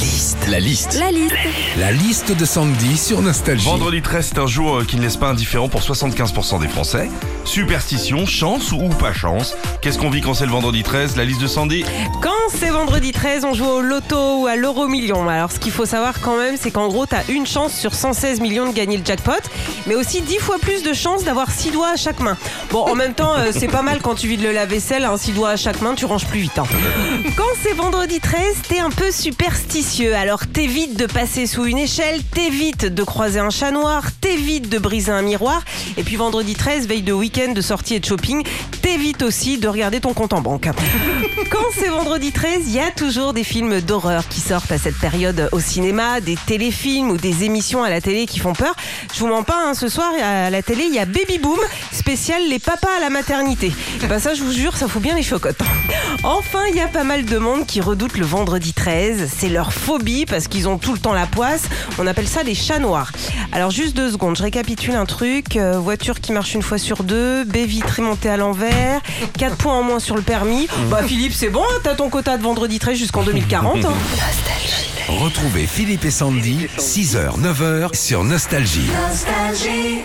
liste. La liste. La liste. La liste de Sandy sur Nostalgie. Vendredi 13, c'est un jour euh, qui ne laisse pas indifférent pour 75% des Français. Superstition, chance ou pas chance? Qu'est-ce qu'on vit quand c'est le vendredi 13 La liste de Sandy Quand c'est vendredi 13, on joue au loto ou à l'euro million. Alors, ce qu'il faut savoir quand même, c'est qu'en gros, t'as une chance sur 116 millions de gagner le jackpot, mais aussi 10 fois plus de chances d'avoir 6 doigts à chaque main. Bon, en même temps, euh, c'est pas mal quand tu vides le lave-vaisselle, 6 doigts à chaque main, tu ranges plus vite. hein. Quand c'est vendredi 13, t'es un peu superstitieux. Alors, t'évites de passer sous une échelle, t'évites de croiser un chat noir, t'évites de briser un miroir. Et puis, vendredi 13, veille de week-end, de sortie et de shopping, t'évites aussi de regarder ton compte en banque. Quand c'est vendredi 13, il y a toujours des films d'horreur qui sortent à cette période au cinéma, des téléfilms ou des émissions à la télé qui font peur. Je vous mens pas, hein, ce soir à la télé, il y a Baby Boom, spécial les papas à la maternité. Bah ça, je vous jure, ça fout bien les chocottes. Enfin, il y a pas mal de monde qui redoute le vendredi 13. C'est leur phobie parce qu'ils ont tout le temps la poisse. On appelle ça les chats noirs. Alors juste deux secondes, je récapitule un truc. Euh, voiture qui marche une fois sur deux, baie vitrée montée à l'envers, 4 points en moins sur le permis. Bah Philippe, c'est bon, t'as ton quota de vendredi 13 jusqu'en 2040. hein. Retrouvez Philippe et Sandy, 6h, 9h sur Nostalgie. Nostalgie.